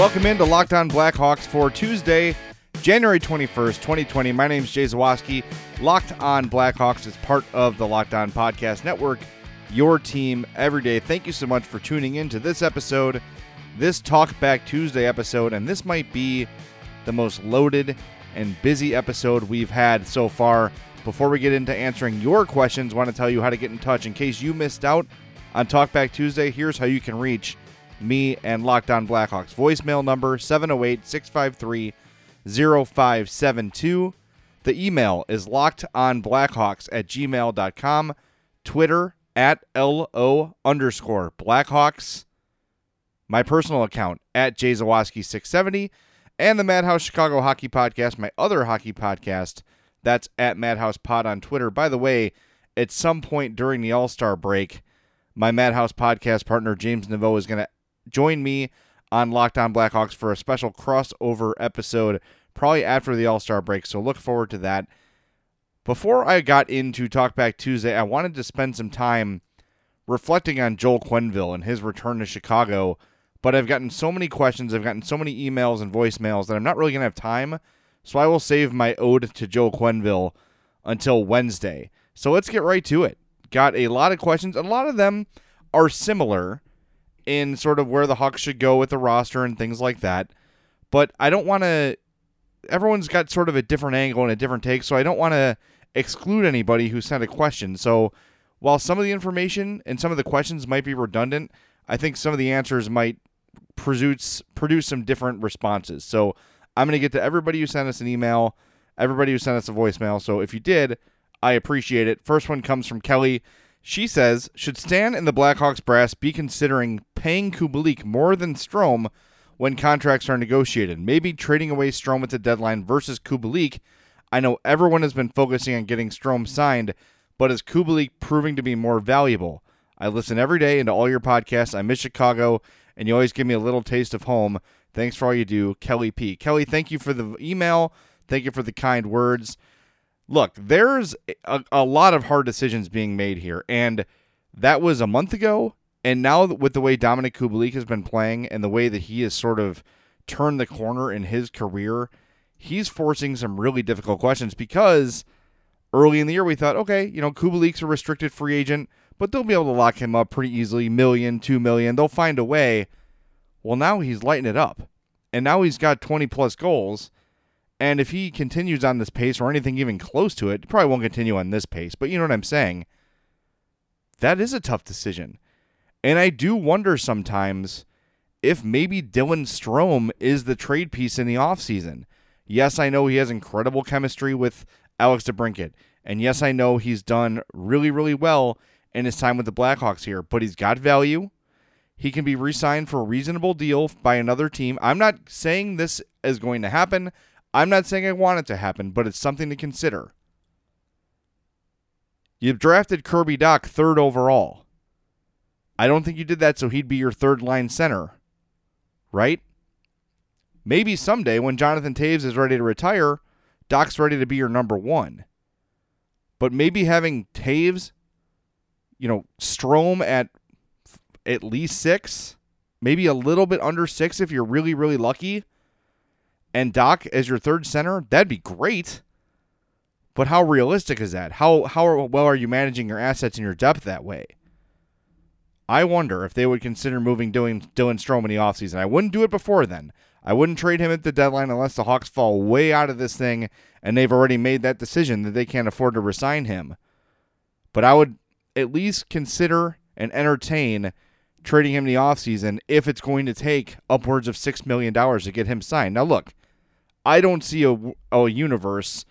Welcome into Locked On Blackhawks for Tuesday, January 21st, 2020. My name is Jay Zawaski. Locked On Blackhawks is part of the Locked On Podcast Network, your team every day. Thank you so much for tuning in to this episode, this Talk Back Tuesday episode, and this might be the most loaded and busy episode we've had so far. Before we get into answering your questions, I want to tell you how to get in touch. In case you missed out on Talkback Tuesday, here's how you can reach me and Locked On Blackhawks. Voicemail number 708 653 0572. The email is lockedonblackhawks at gmail.com. Twitter at LO underscore Blackhawks. My personal account at jzawaski670. And the Madhouse Chicago Hockey Podcast, my other hockey podcast. That's at Madhouse Pod on Twitter. By the way, at some point during the All Star break, my Madhouse podcast partner James Naveau is going to join me on Locked On Blackhawks for a special crossover episode, probably after the All Star break. So look forward to that. Before I got into Talkback Tuesday, I wanted to spend some time reflecting on Joel Quenneville and his return to Chicago. But I've gotten so many questions, I've gotten so many emails and voicemails that I'm not really going to have time. So I will save my ode to Joel Quenneville until Wednesday. So let's get right to it. Got a lot of questions. A lot of them are similar in sort of where the Hawks should go with the roster and things like that. But I don't want to. Everyone's got sort of a different angle and a different take, so I don't want to exclude anybody who sent a question. So while some of the information and some of the questions might be redundant, I think some of the answers might produce produce some different responses. So I'm going to get to everybody who sent us an email, everybody who sent us a voicemail. So if you did, I appreciate it. First one comes from Kelly. She says, "Should Stan and the Blackhawks brass be considering paying Kubalik more than Strome when contracts are negotiated? Maybe trading away Strome at the deadline versus Kubalik. I know everyone has been focusing on getting Strome signed, but is Kubalik proving to be more valuable? I listen every day into all your podcasts. I miss Chicago, and you always give me a little taste of home. Thanks for all you do, Kelly P. Kelly, thank you for the email. Thank you for the kind words. Look, there's a, a lot of hard decisions being made here, and that was a month ago. And now, with the way Dominic Kubalik has been playing and the way that he has sort of turned the corner in his career, he's forcing some really difficult questions because early in the year we thought, okay, you know, Kubalik's a restricted free agent, but they'll be able to lock him up pretty easily, million, two million. They'll find a way. Well, now he's lighting it up. And now he's got 20 plus goals. And if he continues on this pace or anything even close to it, he probably won't continue on this pace, but you know what I'm saying? That is a tough decision. And I do wonder sometimes if maybe Dylan Strome is the trade piece in the offseason. Yes, I know he has incredible chemistry with Alex DeBrincat. And yes, I know he's done really, really well in his time with the Blackhawks here, but he's got value. He can be re signed for a reasonable deal by another team. I'm not saying this is going to happen. I'm not saying I want it to happen, but it's something to consider. You've drafted Kirby Dach third overall. I don't think you did that so he'd be your third line center, right? Maybe someday when Jonathan Toews is ready to retire, Dach's ready to be your number one. But maybe having Taves, you know, Strome at at least six, maybe a little bit under six if you're really, really lucky, and Dach as your third center, that'd be great. But how realistic is that? How how well are you managing your assets and your depth that way? I wonder if they would consider moving Dylan, Dylan Strome in the offseason. I wouldn't do it before then. I wouldn't trade him at the deadline unless the Hawks fall way out of this thing and they've already made that decision that they can't afford to resign him. But I would at least consider and entertain trading him in the offseason if it's going to take upwards of $6 million to get him signed. Now, look, I don't see a, a universe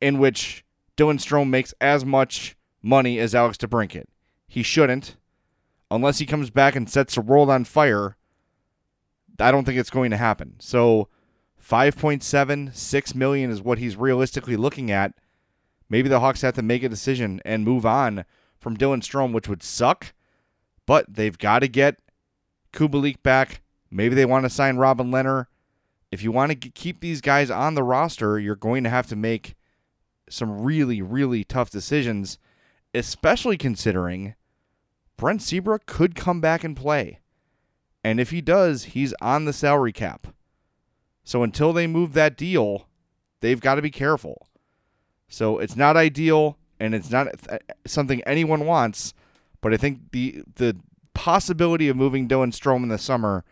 in which Dylan Strome makes as much money as Alex DeBrincat. He shouldn't unless he comes back and sets the world on fire, I don't think it's going to happen. So 5.7, 6 million is what he's realistically looking at. Maybe the Hawks have to make a decision and move on from Dylan Strome, which would suck, but they've got to get Kubalik back. Maybe they want to sign Robin Lehner. If you want to keep these guys on the roster, you're going to have to make some really, really tough decisions, especially considering Brent Seabrook could come back and play. And if he does, he's on the salary cap. So until they move that deal, they've got to be careful. So it's not ideal and it's not uh, something anyone wants, but I think the the possibility of moving Dylan Strome in the summer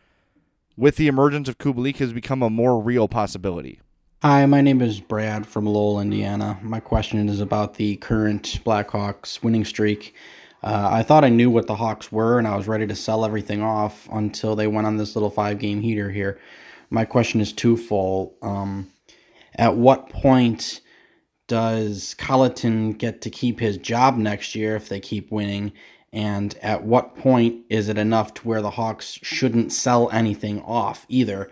with the emergence of Kubalik has become a more real possibility. Hi, my name is Brad from Lowell, Indiana. My question is about the current Blackhawks winning streak. Uh, I thought I knew what the Hawks were, and I was ready to sell everything off until they went on this little five game heater here. My question is twofold. Um, at what point does Colliton get to keep his job next year if they keep winning? And at what point is it enough to where the Hawks shouldn't sell anything off either?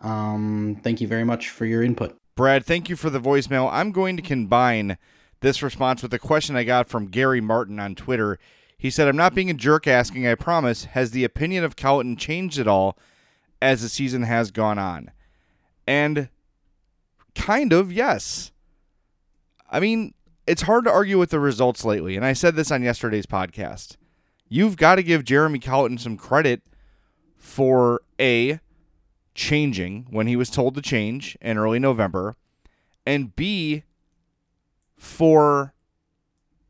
Um, thank you very much for your input. Brad, thank you for the voicemail. I'm going to combine this response with a question I got from Gary Martin on Twitter. He said, I'm not being a jerk asking, I promise. Has the opinion of Colliton changed at all as the season has gone on? And kind of, yes. I mean, it's hard to argue with the results lately. And I said this on yesterday's podcast. You've got to give Jeremy Colliton some credit for A, changing when he was told to change in early November, and B, for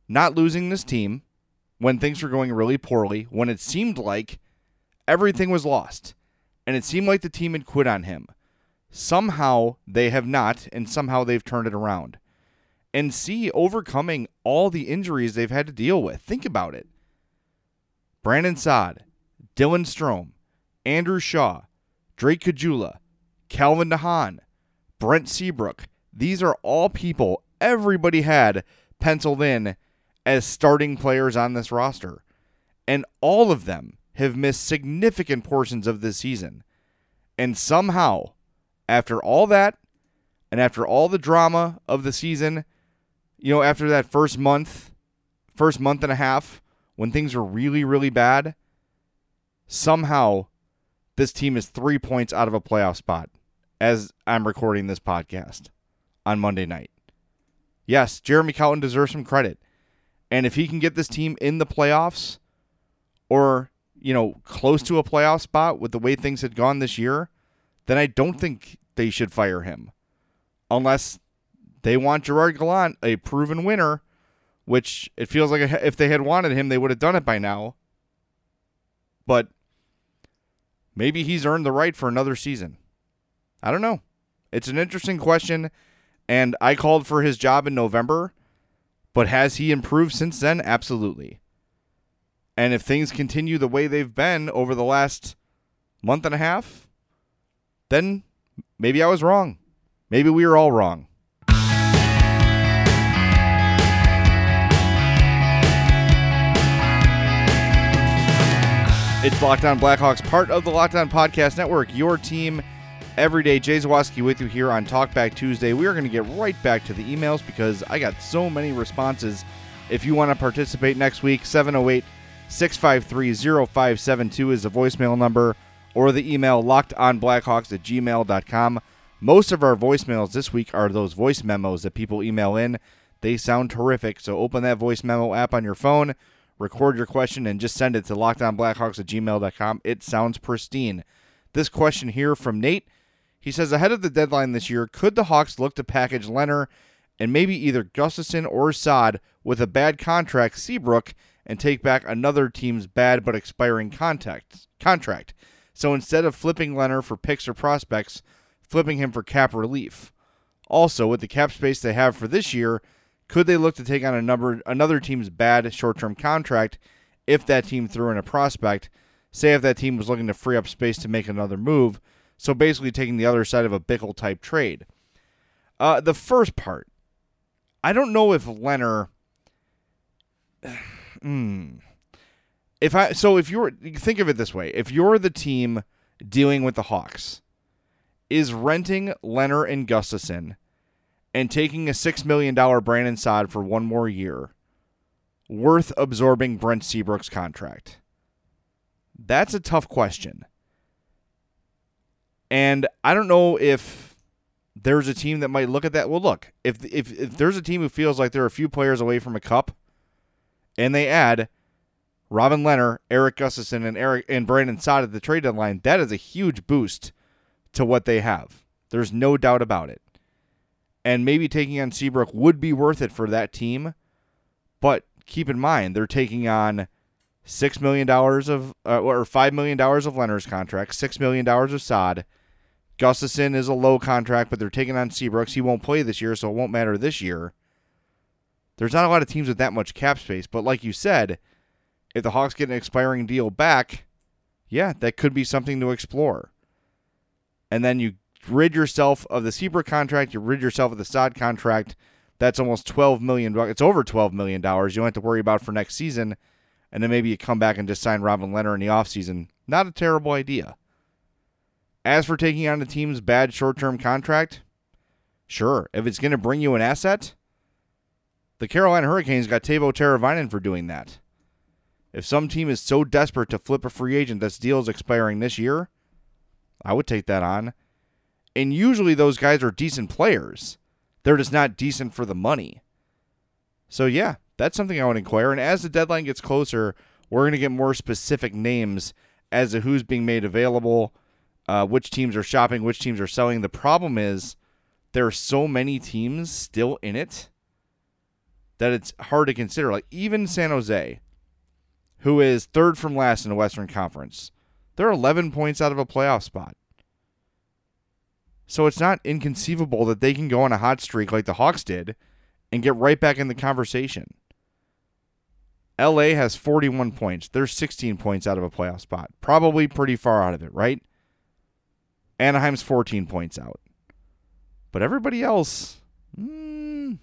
not losing this team when things were going really poorly, when it seemed like everything was lost and it seemed like the team had quit on him. Somehow they have not, and somehow they've turned it around. And C, overcoming all the injuries they've had to deal with. Think about it. Brandon Saad, Dylan Strome, Andrew Shaw, Drake Caggiula, Calvin DeHaan, Brent Seabrook. These are all people everybody had penciled in as starting players on this roster. And all of them have missed significant portions of this season. And somehow, after all that, and after all the drama of the season, you know, after that first month, first month and a half, when things were really, really bad, somehow this team is three points out of a playoff spot as I'm recording this podcast on Monday night. Yes, Jeremy Colliton deserves some credit. And if he can get this team in the playoffs or, you know, close to a playoff spot with the way things had gone this year, then I don't think they should fire him. Unless they want Gerard Gallant, a proven winner, which it feels like if they had wanted him, they would have done it by now. But maybe he's earned the right for another season. I don't know. It's an interesting question, and I called for his job in November, but has he improved since then? Absolutely. And if things continue the way they've been over the last month and a half, then maybe I was wrong. Maybe we were all wrong. It's Locked On Blackhawks, part of the Locked On Podcast Network, your team every day. Jay Zawaski with you here on Talkback Tuesday. We are going to get right back to the emails because I got so many responses. If you want to participate next week, 708 653 0572 is the voicemail number or the email lockedonblackhawks at gmail.com. Most of our voicemails this week are those voice memos that people email in. They sound terrific. So open that voice memo app on your phone record your question, and just send it to lockedonblackhawks at gmail.com. It sounds pristine. This question here from Nate. He says, ahead of the deadline this year, could the Hawks look to package Lehner and maybe either Gustafsson or Saad with a bad contract, Seabrook, and take back another team's bad but expiring contact, contract? So instead of flipping Lehner for picks or prospects, flipping him for cap relief. Also, with the cap space they have for this year, could they look to take on a number another team's bad short-term contract if that team threw in a prospect? Say if that team was looking to free up space to make another move, so basically taking the other side of a Bickell type trade. Uh, the first part, I don't know if Lehner. Hmm. If I so if you're think of it this way, if you're the team dealing with the Hawks, is renting Lehner and Gustafsson and taking a $6 million Brandon Saad for one more year worth absorbing Brent Seabrook's contract? That's a tough question. And I don't know if there's a team that might look at that. Well, look, if, if, if there's a team who feels like they're a few players away from a cup and they add Robin Lehner, Eric Gustafsson, and Eric and Brandon Saad at the trade deadline, that is a huge boost to what they have. There's no doubt about it. And maybe taking on Seabrook would be worth it for that team. But keep in mind, they're taking on six million dollars of uh, or five million dollars of Lehner's contract, six million dollars of Saad. Gustafsson is a low contract, but they're taking on Seabrooks. He won't play this year, so it won't matter this year. There's not a lot of teams with that much cap space, but like you said, if the Hawks get an expiring deal back, yeah, that could be something to explore. And then you rid yourself of the Seabrook contract, you rid yourself of the Saad contract. That's almost twelve million. It's over twelve million dollars. You don't have to worry about for next season. And then maybe you come back and just sign Robin Lehner in the offseason. Not a terrible idea. As for taking on the team's bad short term contract, sure. If it's going to bring you an asset, the Carolina Hurricanes got Teuvo Teravainen for doing that. If some team is so desperate to flip a free agent that's deal is expiring this year, I would take that on. And usually those guys are decent players. They're just not decent for the money. So yeah, that's something I would inquire. And as the deadline gets closer, we're going to get more specific names as to who's being made available, uh, which teams are shopping, which teams are selling. The problem is there are so many teams still in it that it's hard to consider. Like even San Jose, who is third from last in the Western Conference, they're 11 points out of a playoff spot. So it's not inconceivable that they can go on a hot streak like the Hawks did and get right back in the conversation. LA has 41 points. They're 16 points out of a playoff spot. Probably pretty far out of it, right? Anaheim's 14 points out. But everybody else, mm,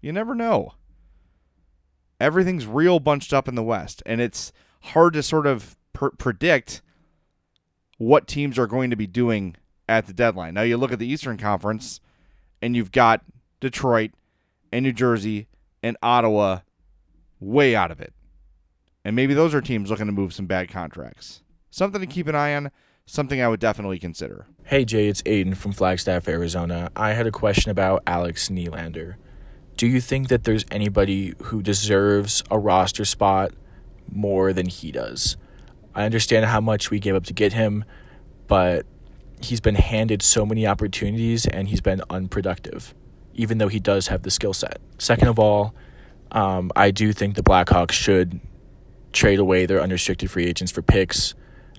you never know. Everything's real bunched up in the West, and it's hard to sort of pr- predict what teams are going to be doing at the deadline. Now, you look at the Eastern Conference, and you've got Detroit and New Jersey and Ottawa way out of it. And maybe those are teams looking to move some bad contracts. Something to keep an eye on, something I would definitely consider. Hey Jay, it's Aiden from Flagstaff, Arizona. I had a question about Alex Nylander. Do you think that there's anybody who deserves a roster spot more than he does? I understand how much we gave up to get him, but he's been handed so many opportunities and he's been unproductive, even though he does have the skill set. Second of all, um, I do think the Blackhawks should trade away their unrestricted free agents for picks.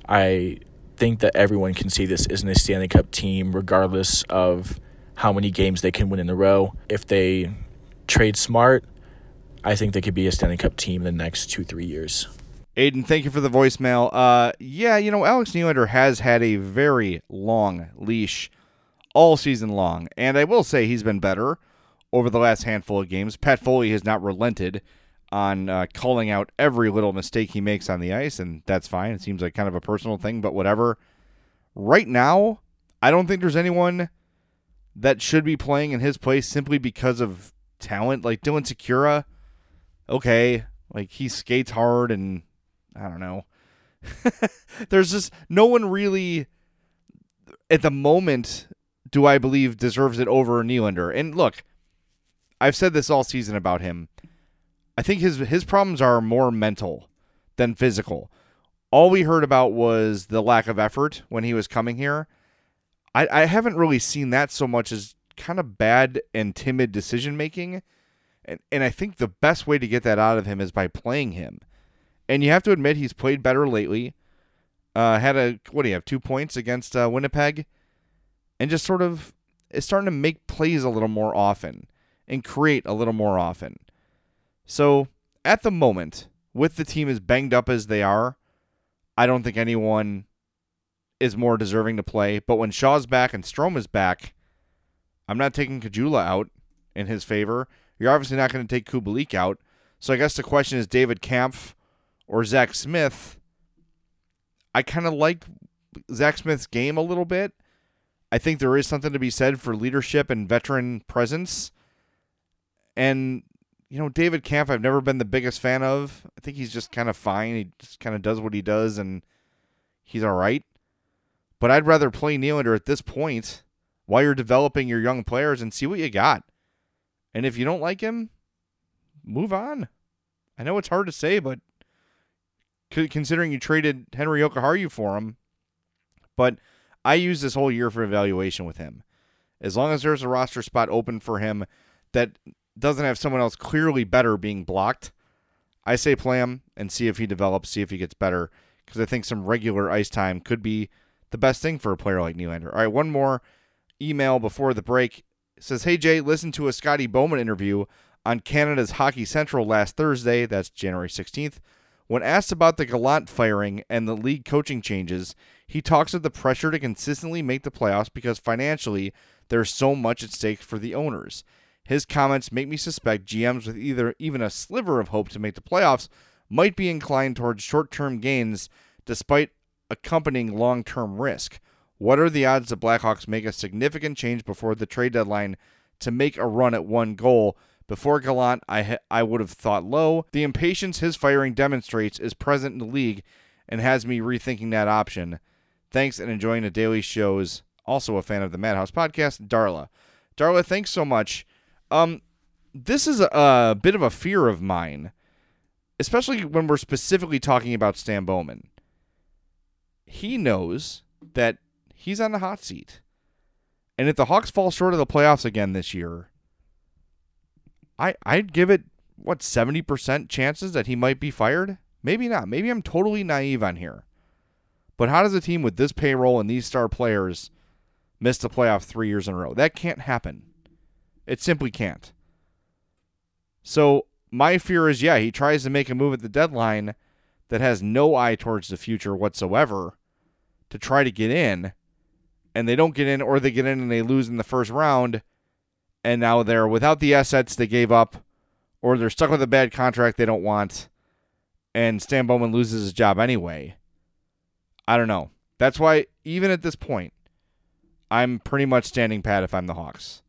I think that everyone can see this isn't a Stanley Cup team, regardless of how many games they can win in a row. If they trade smart, I think they could be a Stanley Cup team in the next two, three years. Aiden, thank you for the voicemail. Uh, yeah, you know, Alex Nylander has had a very long leash all season long, and I will say he's been better over the last handful of games. Pat Foley has not relented on uh, calling out every little mistake he makes on the ice, and that's fine. It seems like kind of a personal thing, but whatever. Right now, I don't think there's anyone that should be playing in his place simply because of talent. Like Dylan Sikura, okay, like he skates hard, and I don't know. there's just no one really at the moment do I believe deserves it over Nylander. And look, I've said this all season about him. I think his his problems are more mental than physical. All we heard about was the lack of effort when he was coming here. I, I haven't really seen that so much as kind of bad and timid decision making. And and I think the best way to get that out of him is by playing him. And you have to admit he's played better lately. Uh, had a what do you have? Two points against uh, Winnipeg, and just sort of is starting to make plays a little more often and create a little more often. So at the moment, with the team as banged up as they are, I don't think anyone is more deserving to play. But when Shaw's back and Strome is back, I'm not taking Caggiula out in his favor. You're obviously not going to take Kubalik out. So I guess the question is David Kampf or Zach Smith. I kind of like Zach Smith's game a little bit. I think there is something to be said for leadership and veteran presence. And you know, David Kampf, I've never been the biggest fan of. I think he's just kind of fine. He just kind of does what he does, and he's all right. But I'd rather play Nylander at this point while you're developing your young players and see what you got. And if you don't like him, move on. I know it's hard to say, but considering you traded Henri Jokiharju for him. But I use this whole year for evaluation with him. As long as there's a roster spot open for him that doesn't have someone else clearly better being blocked, I say play him and see if he develops, see if he gets better, because I think some regular ice time could be the best thing for a player like Nylander. All right, one more email before the break it says, "Hey Jay, listen to a Scotty Bowman interview on Canada's Hockey Central last Thursday. That's January 16th." When asked about the Gallant firing and the league coaching changes, he talks of the pressure to consistently make the playoffs because financially there's so much at stake for the owners. His comments make me suspect GMs with either even a sliver of hope to make the playoffs might be inclined towards short-term gains despite accompanying long-term risk. What are the odds the Blackhawks make a significant change before the trade deadline to make a run at one goal? Before Gallant, I ha- I would have thought low. The impatience his firing demonstrates is present in the league and has me rethinking that option. Thanks and enjoying the daily shows. Also a fan of the Madhouse podcast, Darla. Darla, thanks so much. Um, this is a, a bit of a fear of mine, especially when we're specifically talking about Stan Bowman. He knows that he's on the hot seat. And if the Hawks fall short of the playoffs again this year, I I'd give it what 70% chances that he might be fired? Maybe not. Maybe I'm totally naive on here. But how does a team with this payroll and these star players miss the playoff 3 years in a row? That can't happen. It simply can't. So, my fear is yeah, he tries to make a move at the deadline that has no eye towards the future whatsoever to try to get in and they don't get in or they get in and they lose in the first round and now they're without the assets they gave up or they're stuck with a bad contract they don't want and Stan Bowman loses his job anyway. I don't know. That's why even at this point I'm pretty much standing pat if I'm the Hawks.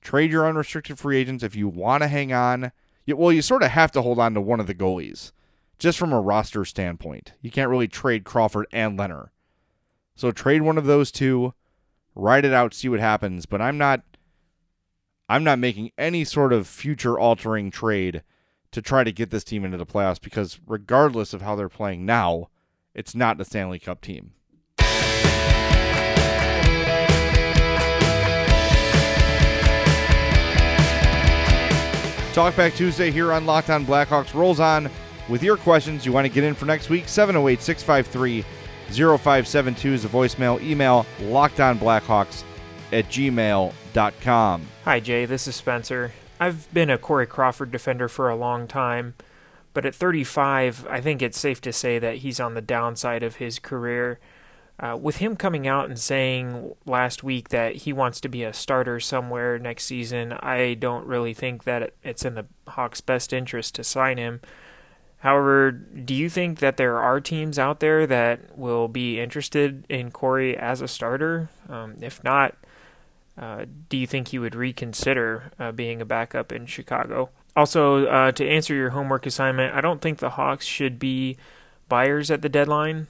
Trade your unrestricted free agents if you want to hang on. Well, you sort of have to hold on to one of the goalies just from a roster standpoint. You can't really trade Crawford and Lehner. So trade one of those two, ride it out, see what happens. But I'm not I'm not making any sort of future altering trade to try to get this team into the playoffs because regardless of how they're playing now, it's not the Stanley Cup team. Talkback Tuesday here on Locked On Blackhawks rolls on with your questions. You want to get in for next week? 708 653 0572 is a voicemail. Email lockedonblackhawks at gmail.com. Hi, Jay. This is Spencer. I've been a Corey Crawford defender for a long time, but at 35, I think it's safe to say that he's on the downside of his career. Uh, with him coming out and saying last week that he wants to be a starter somewhere next season, I don't really think that it's in the Hawks' best interest to sign him. However, do you think that there are teams out there that will be interested in Corey as a starter? Um, if not, uh, do you think he would reconsider uh, being a backup in Chicago? Also, uh, to answer your homework assignment, I don't think the Hawks should be buyers at the deadline.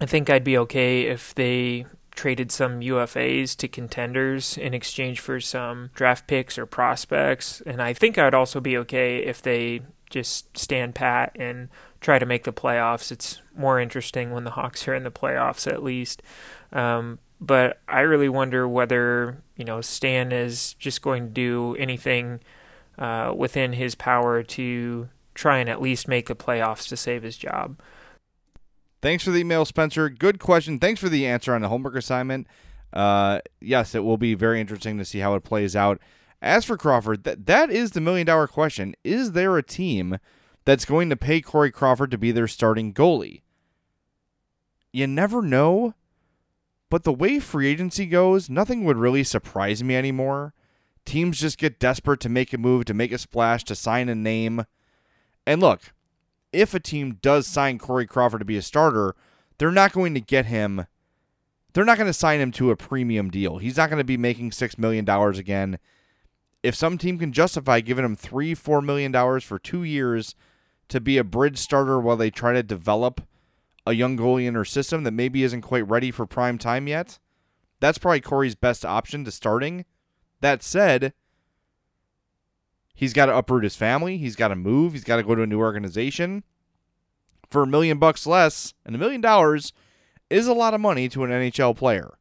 I think I'd be okay if they traded some UFAs to contenders in exchange for some draft picks or prospects. And I think I'd also be okay if they just stand pat and try to make the playoffs. It's more interesting when the Hawks are in the playoffs, at least. Um, but I really wonder whether you know Stan is just going to do anything uh, within his power to try and at least make the playoffs to save his job. Thanks for the email, Spencer. Good question. Thanks for the answer on the homework assignment. Uh, yes, it will be very interesting to see how it plays out. As for Crawford, that that is the million dollar question. Is there a team that's going to pay Corey Crawford to be their starting goalie? You never know. But the way free agency goes, nothing would really surprise me anymore. Teams just get desperate to make a move, to make a splash, to sign a name. And look, if a team does sign Corey Crawford to be a starter, they're not going to get him. They're not going to sign him to a premium deal. He's not going to be making $6 million again. If some team can justify giving him three, $4 million for two years to be a bridge starter while they try to develop a young goalie in her system that maybe isn't quite ready for prime time yet, that's probably Corey's best option to starting. That said, he's got to uproot his family. He's got to move. He's got to go to a new organization. for a million bucks less, and a million dollars is a lot of money to an NHL player.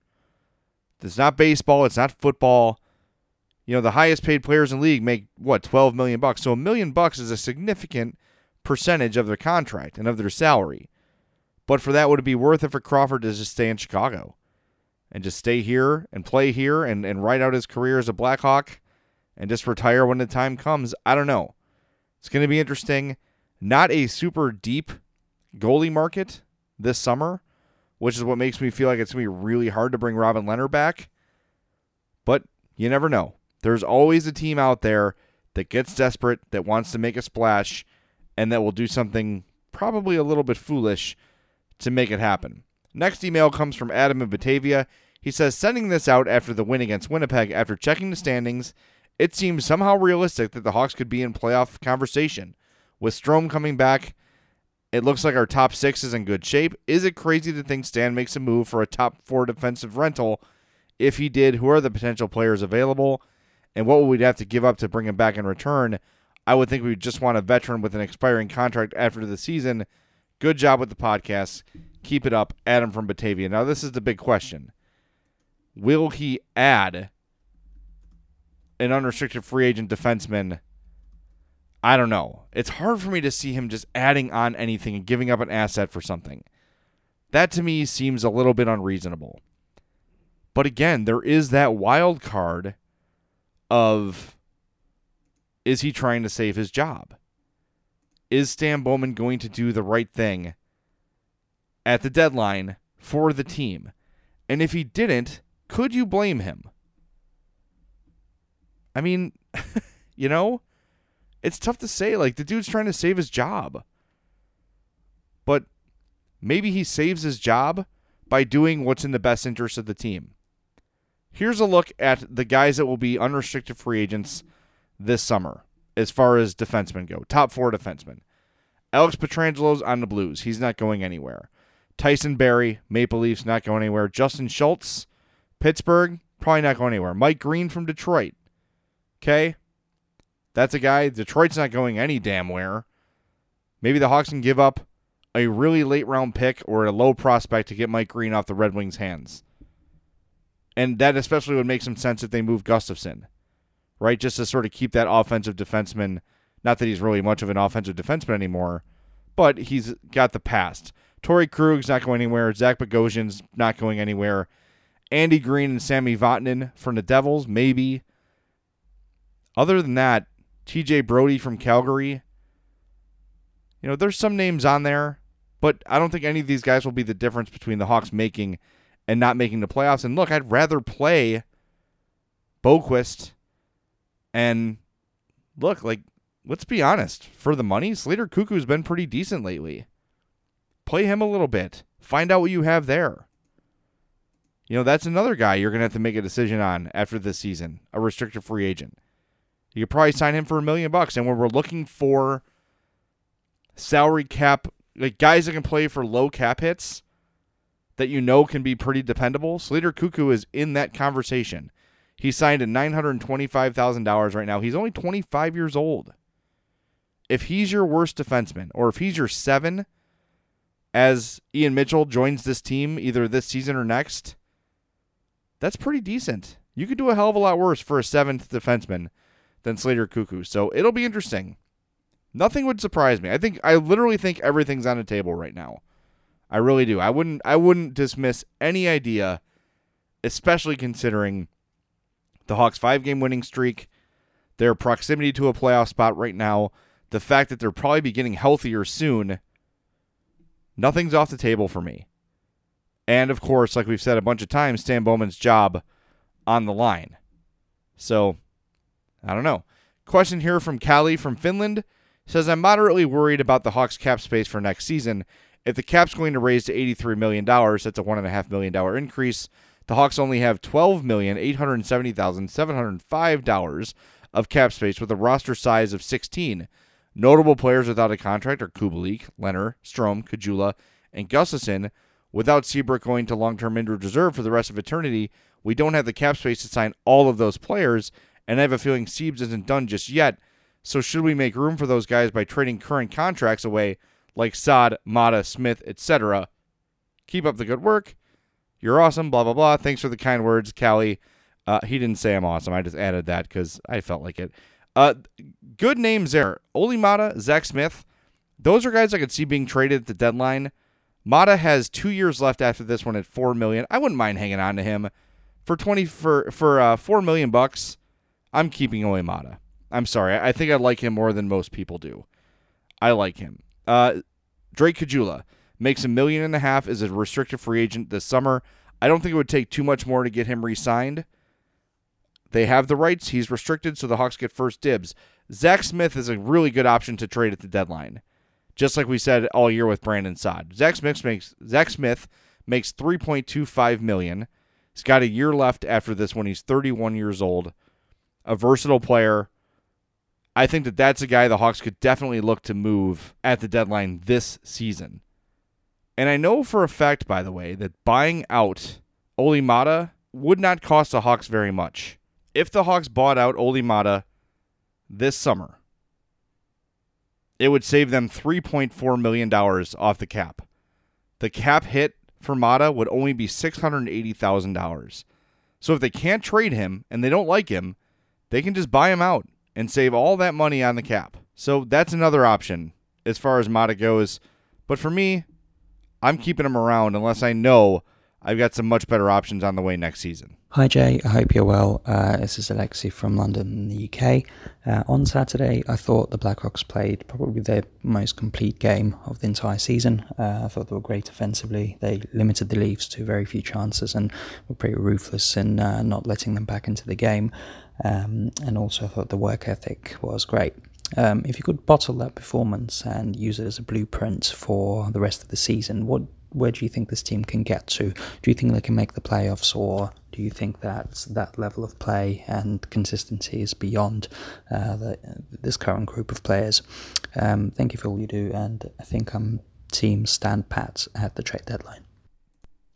It's not baseball, it's not football. You know, the highest paid players in the league make what, 12 million bucks. So a million bucks is a significant percentage of their contract and of their salary. But for that, would it be worth it for Crawford to just stay in Chicago and just stay here and play here and, and write out his career as a Blackhawk and just retire when the time comes? I don't know. It's going to be interesting. Not a super deep goalie market this summer, which is what makes me feel like it's going to be really hard to bring Robin Lehner back. But you never know. There's always a team out there that gets desperate, that wants to make a splash, and that will do something probably a little bit foolish to make it happen. Next email comes from Adam in Batavia. He says, sending this out after the win against Winnipeg, after checking the standings, it seems somehow realistic that the Hawks could be in playoff conversation. With Strome coming back, it looks like our top six is in good shape. Is it crazy to think Stan makes a move for a top four defensive rental? If he did, who are the potential players available? And what would we have to give up to bring him back in return? I would think we would just want a veteran with an expiring contract after the season. Good job with the podcast. Keep it up. Adam from Batavia. Now, this is the big question Will he add an unrestricted free agent defenseman? I don't know. It's hard for me to see him just adding on anything and giving up an asset for something. That to me seems a little bit unreasonable. But again, there is that wild card of is he trying to save his job? Is Stan Bowman going to do the right thing at the deadline for the team? And if he didn't, could you blame him? I mean, you know, it's tough to say. Like, the dude's trying to save his job. But maybe he saves his job by doing what's in the best interest of the team. Here's a look at the guys that will be unrestricted free agents this summer as far as defensemen go. Top four defensemen. Alex Pietrangelo's on the Blues. He's not going anywhere. Tyson Barrie, Maple Leafs, not going anywhere. Justin Schultz, Pittsburgh, probably not going anywhere. Mike Green from Detroit. Okay. That's a guy. Detroit's not going any damn where. Maybe the Hawks can give up a really late round pick or a low prospect to get Mike Green off the Red Wings' hands. And that especially would make some sense if they move Gustafsson, right? Just to sort of keep that offensive defenseman. Not that he's really much of an offensive defenseman anymore, but he's got the past. Torey Krug's not going anywhere. Zach Bogosian's not going anywhere. Andy Greene and Sammy Vatanen from the Devils, maybe. Other than that, TJ Brodie from Calgary. You know, there's some names on there, but I don't think any of these guys will be the difference between the Hawks making and not making the playoffs. And look, I'd rather play Boqvist and look, like, let's be honest. For the money, Slater Koekkoek's been pretty decent lately. Play him a little bit. Find out what you have there. You know, that's another guy you're going to have to make a decision on after this season, a restricted free agent. You could probably sign him for a million bucks. And when we're looking for salary cap, like guys that can play for low cap hits that you know can be pretty dependable, Slater Koekkoek is in that conversation. He signed at $925,000 right now. He's only 25 years old. If he's your worst defenseman, or if he's your seven, as Ian Mitchell joins this team either this season or next, that's pretty decent. You could do a hell of a lot worse for a seventh defenseman than Slater Koekkoek. So it'll be interesting. Nothing would surprise me. I think I literally think everything's on the table right now. I really do. I wouldn't I wouldn't dismiss any idea, especially considering the Hawks' five game winning streak, their proximity to a playoff spot right now, the fact that they're probably be getting healthier soon. Nothing's off the table for me. And of course, like we've said a bunch of times, Stan Bowman's job on the line. So, I don't know. Question here from Callie from Finland says I'm moderately worried about the Hawks cap space for next season. If the cap's going to raise to $83 million, that's a $1.5 million increase. The Hawks only have $12,870,705 of cap space with a roster size of 16. Notable players without a contract are Kubalik, Lehner, Strome, Caggiula, and Gustafsson. Without Seabrook going to long-term injured reserve for the rest of eternity, we don't have the cap space to sign all of those players, and I have a feeling Siebes isn't done just yet. So should we make room for those guys by trading current contracts away, like Saad, Maatta, Smith, etc. Keep up the good work. You're awesome. Blah blah blah. Thanks for the kind words, Callie. Uh, he didn't say I'm awesome. I just added that because I felt like it. Uh, good names there. Olli Maatta, Zach Smith. Those are guys I could see being traded at the deadline. Maatta has two years left after this one at four million. I wouldn't mind hanging on to him for twenty for for uh, four million bucks. I'm keeping Olli Maatta. I'm sorry. I think I like him more than most people do. I like him. Uh, Drake Caggiula makes a million and a half as a restricted free agent this summer. I don't think it would take too much more to get him re-signed. They have the rights. He's restricted, so the Hawks get first dibs. Zach Smith is a really good option to trade at the deadline, just like we said all year with Brandon Saad. Zach Smith makes Zach Smith makes 3.25 million. He's got a year left after this when he's 31 years old. A versatile player. I think that that's a guy the Hawks could definitely look to move at the deadline this season. And I know for a fact, by the way, that buying out Olli Maatta would not cost the Hawks very much. If the Hawks bought out Olli Maatta this summer, it would save them $3.4 million off the cap. The cap hit for Maatta would only be $680,000. So if they can't trade him and they don't like him, they can just buy him out and save all that money on the cap. So that's another option as far as Maatta goes. But for me, I'm keeping him around unless I know I've got some much better options on the way next season. Hi Jay, I hope you're well. Uh, this is Alexi from London, the UK. Uh, on Saturday, I thought the Blackhawks played probably their most complete game of the entire season. Uh, I thought they were great offensively. They limited the Leafs to very few chances and were pretty ruthless in uh, not letting them back into the game. Um, and also, I thought the work ethic was great. Um, if you could bottle that performance and use it as a blueprint for the rest of the season, what where do you think this team can get to? Do you think they can make the playoffs, or do you think that that level of play and consistency is beyond uh, the, this current group of players? Um, thank you for all you do, and I think I'm team stand pat at the trade deadline.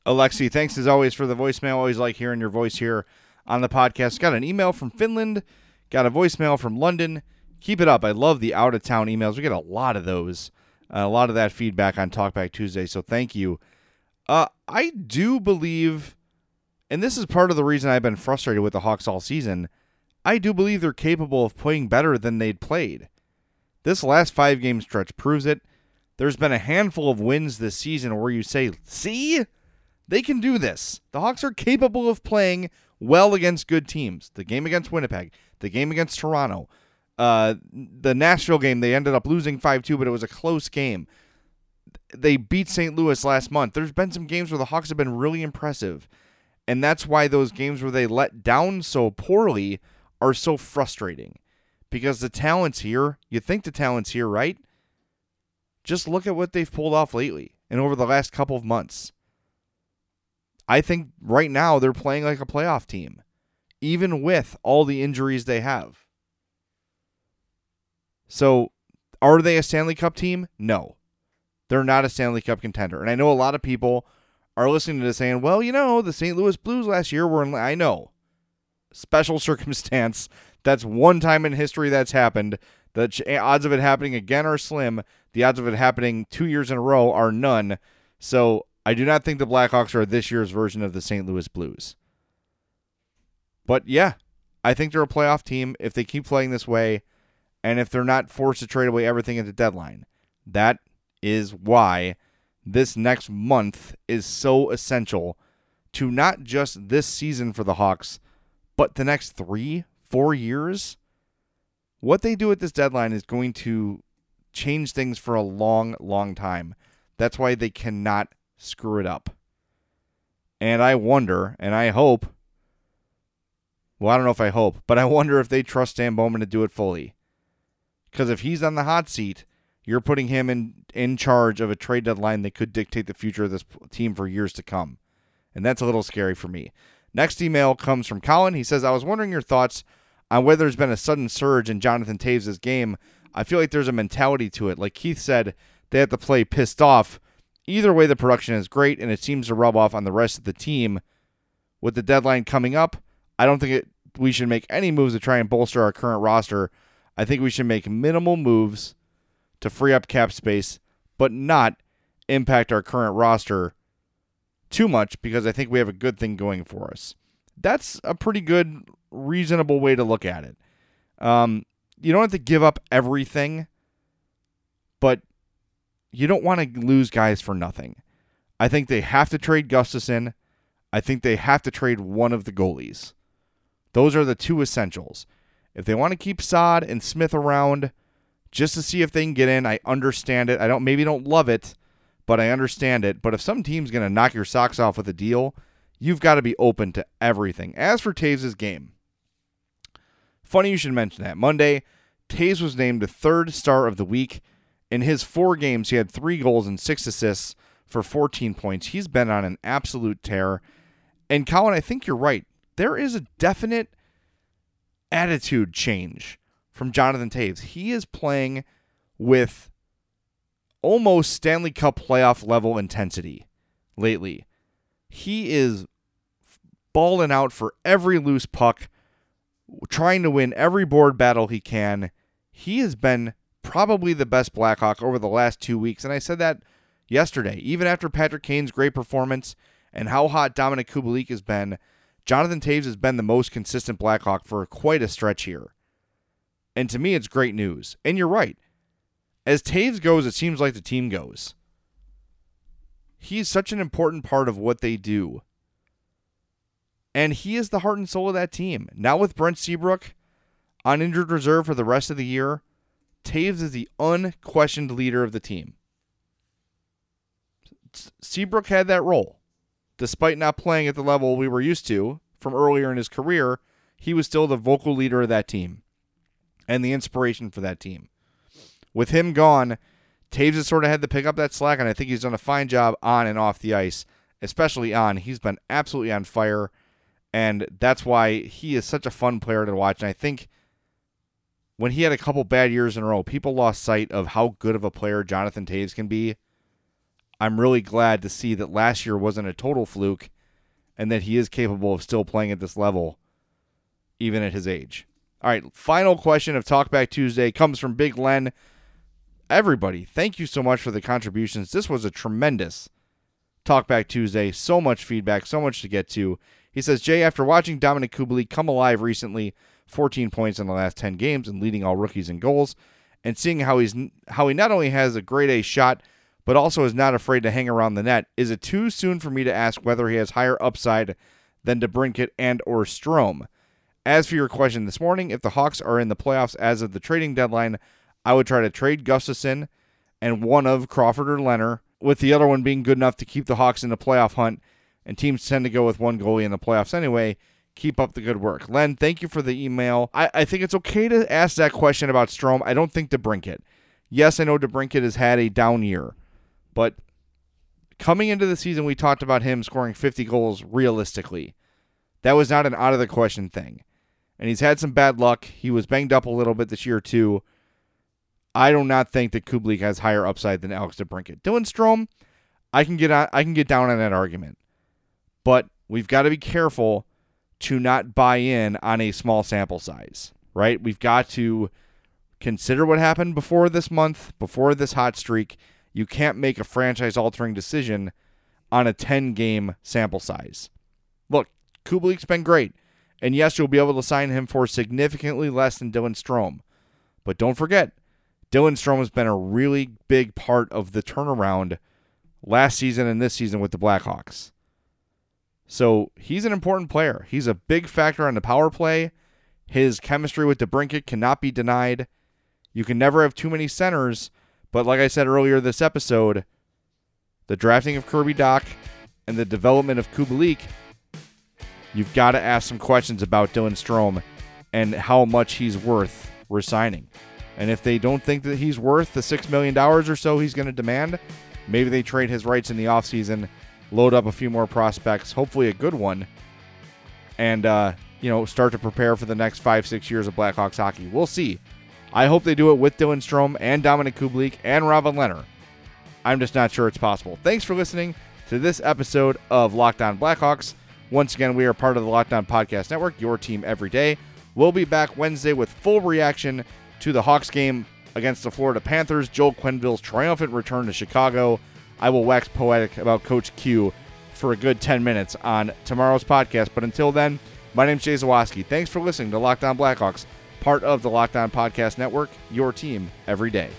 Alexi, thanks as always for the voicemail. Always like hearing your voice here on the podcast. Got an email from Finland, got a voicemail from London. Keep it up. I love the out of town emails. We get a lot of those a lot of that feedback on Talkback Tuesday. So thank you. Uh, I do believe, and this is part of the reason I've been frustrated with the Hawks all season. I do believe they're capable of playing better than they'd played. This last five game stretch proves it. There's been a handful of wins this season where you say, see, they can do this. The Hawks are capable of playing well against good teams. The game against Winnipeg, the game against Toronto, uh, the Nashville game, they ended up losing 5 2, but it was a close game. They beat St. Louis last month. There's been some games where the Hawks have been really impressive. And that's why those games where they let down so poorly are so frustrating. Because the talent's here. You think the talent's here, right? Just look at what they've pulled off lately and over the last couple of months. I think right now they're playing like a playoff team, even with all the injuries they have. So, are they a Stanley Cup team? No. They're not a Stanley Cup contender. And I know a lot of people are listening to this saying, well, you know, the St. Louis Blues last year were in. I know. Special circumstance. That's one time in history that's happened. The eh, odds of it happening again are slim. The odds of it happening two years in a row are none. So I do not think the Blackhawks are this year's version of the St. Louis Blues. But yeah, I think they're a playoff team if they keep playing this way and if they're not forced to trade away everything at the deadline. That is why this next month is so essential to not just this season for the Hawks, but the next three, four years. What they do at this deadline is going to change things for a long, long time. That's why they cannot screw it up. And I wonder, and I hope, well, I don't know if I hope, but I wonder if they trust Stan Bowman to do it fully. Because if he's on the hot seat, you're putting him in in charge of a trade deadline that could dictate the future of this team for years to come. And that's a little scary for me. Next email comes from Colin. He says, I was wondering your thoughts on whether there's been a sudden surge in Jonathan Toews' game. I feel like there's a mentality to it. Like Keith said, they have to play pissed off. Either way, the production is great, and it seems to rub off on the rest of the team. With the deadline coming up, I don't think it, we should make any moves to try and bolster our current roster I think we should make minimal moves to free up cap space, but not impact our current roster too much because I think we have a good thing going for us. That's a pretty good, reasonable way to look at it. Um, you don't have to give up everything, but you don't want to lose guys for nothing. I think they have to trade Gustafsson. I think they have to trade one of the goalies. Those are the two essentials. If they want to keep Saad and Smith around just to see if they can get in, I understand it. I don't maybe don't love it, but I understand it. But if some team's going to knock your socks off with a deal, you've got to be open to everything. As for Toews' game, funny you should mention that. Monday, Toews was named the third star of the week. In his four games, he had three goals and six assists for 14 points. He's been on an absolute tear. And Colin, I think you're right. There is a definite attitude change from Jonathan Toews. He is playing with almost Stanley Cup playoff level intensity lately. He is balling out for every loose puck, trying to win every board battle he can. He has been probably the best Blackhawk over the last two weeks. And I said that yesterday. Even after Patrick Kane's great performance and how hot Dominik Kubalik has been, Jonathan Toews has been the most consistent Blackhawk for quite a stretch here. And to me, it's great news. And you're right. As Toews goes, it seems like the team goes. He's such an important part of what they do. And he is the heart and soul of that team. Now with Brent Seabrook on injured reserve for the rest of the year, Toews is the unquestioned leader of the team. Seabrook had that role. Despite not playing at the level we were used to from earlier in his career, he was still the vocal leader of that team and the inspiration for that team. With him gone, Toews has sort of had to pick up that slack, and I think he's done a fine job on and off the ice, especially on. He's been absolutely on fire, and that's why he is such a fun player to watch. And I think when he had a couple bad years in a row, people lost sight of how good of a player Jonathan Toews can be. I'm really glad to see that last year wasn't a total fluke and that he is capable of still playing at this level, even at his age. All right, final question of Talkback Tuesday comes from Big Len. Everybody, thank you so much for the contributions. This was a tremendous Talkback Tuesday. So much feedback, so much to get to. He says, Jay, after watching Dominik Kubalik come alive recently, 14 points in the last 10 games and leading all rookies in goals, and seeing how he's how he not only has a great A shot, but also is not afraid to hang around the net. Is it too soon for me to ask whether he has higher upside than DeBrincat and or Strome? As for your question this morning, if the Hawks are in the playoffs as of the trading deadline, I would try to trade Gustafsson and one of Crawford or Lehner, with the other one being good enough to keep the Hawks in the playoff hunt. And teams tend to go with one goalie in the playoffs anyway. Keep up the good work. Len, thank you for the email. I, I think it's okay to ask that question about Strome. I don't think DeBrincat. Yes, I know DeBrincat has had a down year. But coming into the season, we talked about him scoring 50 goals realistically. That was not an out of the question thing. And he's had some bad luck. He was banged up a little bit this year, too. I do not think that Kubalik has higher upside than Alex DeBrincat. Dylan Strome, I can get on, I can get down on that argument, but we've got to be careful to not buy in on a small sample size, right? We've got to consider what happened before this month, before this hot streak, you can't make a franchise altering decision on a 10 game sample size. Look, Kubalik's been great. And yes, you'll be able to sign him for significantly less than Dylan Strome. But don't forget, Dylan Strome has been a really big part of the turnaround last season and this season with the Blackhawks. So he's an important player. He's a big factor on the power play. His chemistry with DeBrincat cannot be denied. You can never have too many centers but like I said earlier this episode, the drafting of Kirby Dach and the development of Kubalik, you've got to ask some questions about Dylan Strome and how much he's worth resigning. And if they don't think that he's worth the $6 million or so he's going to demand, maybe they trade his rights in the offseason, load up a few more prospects, hopefully a good one, and, uh, you know, start to prepare for the next five, six years of Blackhawks hockey. We'll see. I hope they do it with Dylan Strome and Dominik Kubalik and Robin Lehner. I'm just not sure it's possible. Thanks for listening to this episode of Locked On Blackhawks. Once again, we are part of the Locked On Podcast Network, your team every day. We'll be back Wednesday with full reaction to the Hawks game against the Florida Panthers, Joel Quenneville's triumphant return to Chicago. I will wax poetic about Coach Q for a good 10 minutes on tomorrow's podcast. But until then, my name's Jay Zawaski. Thanks for listening to Locked On Blackhawks part of the Locked On Podcast Network, your team every day.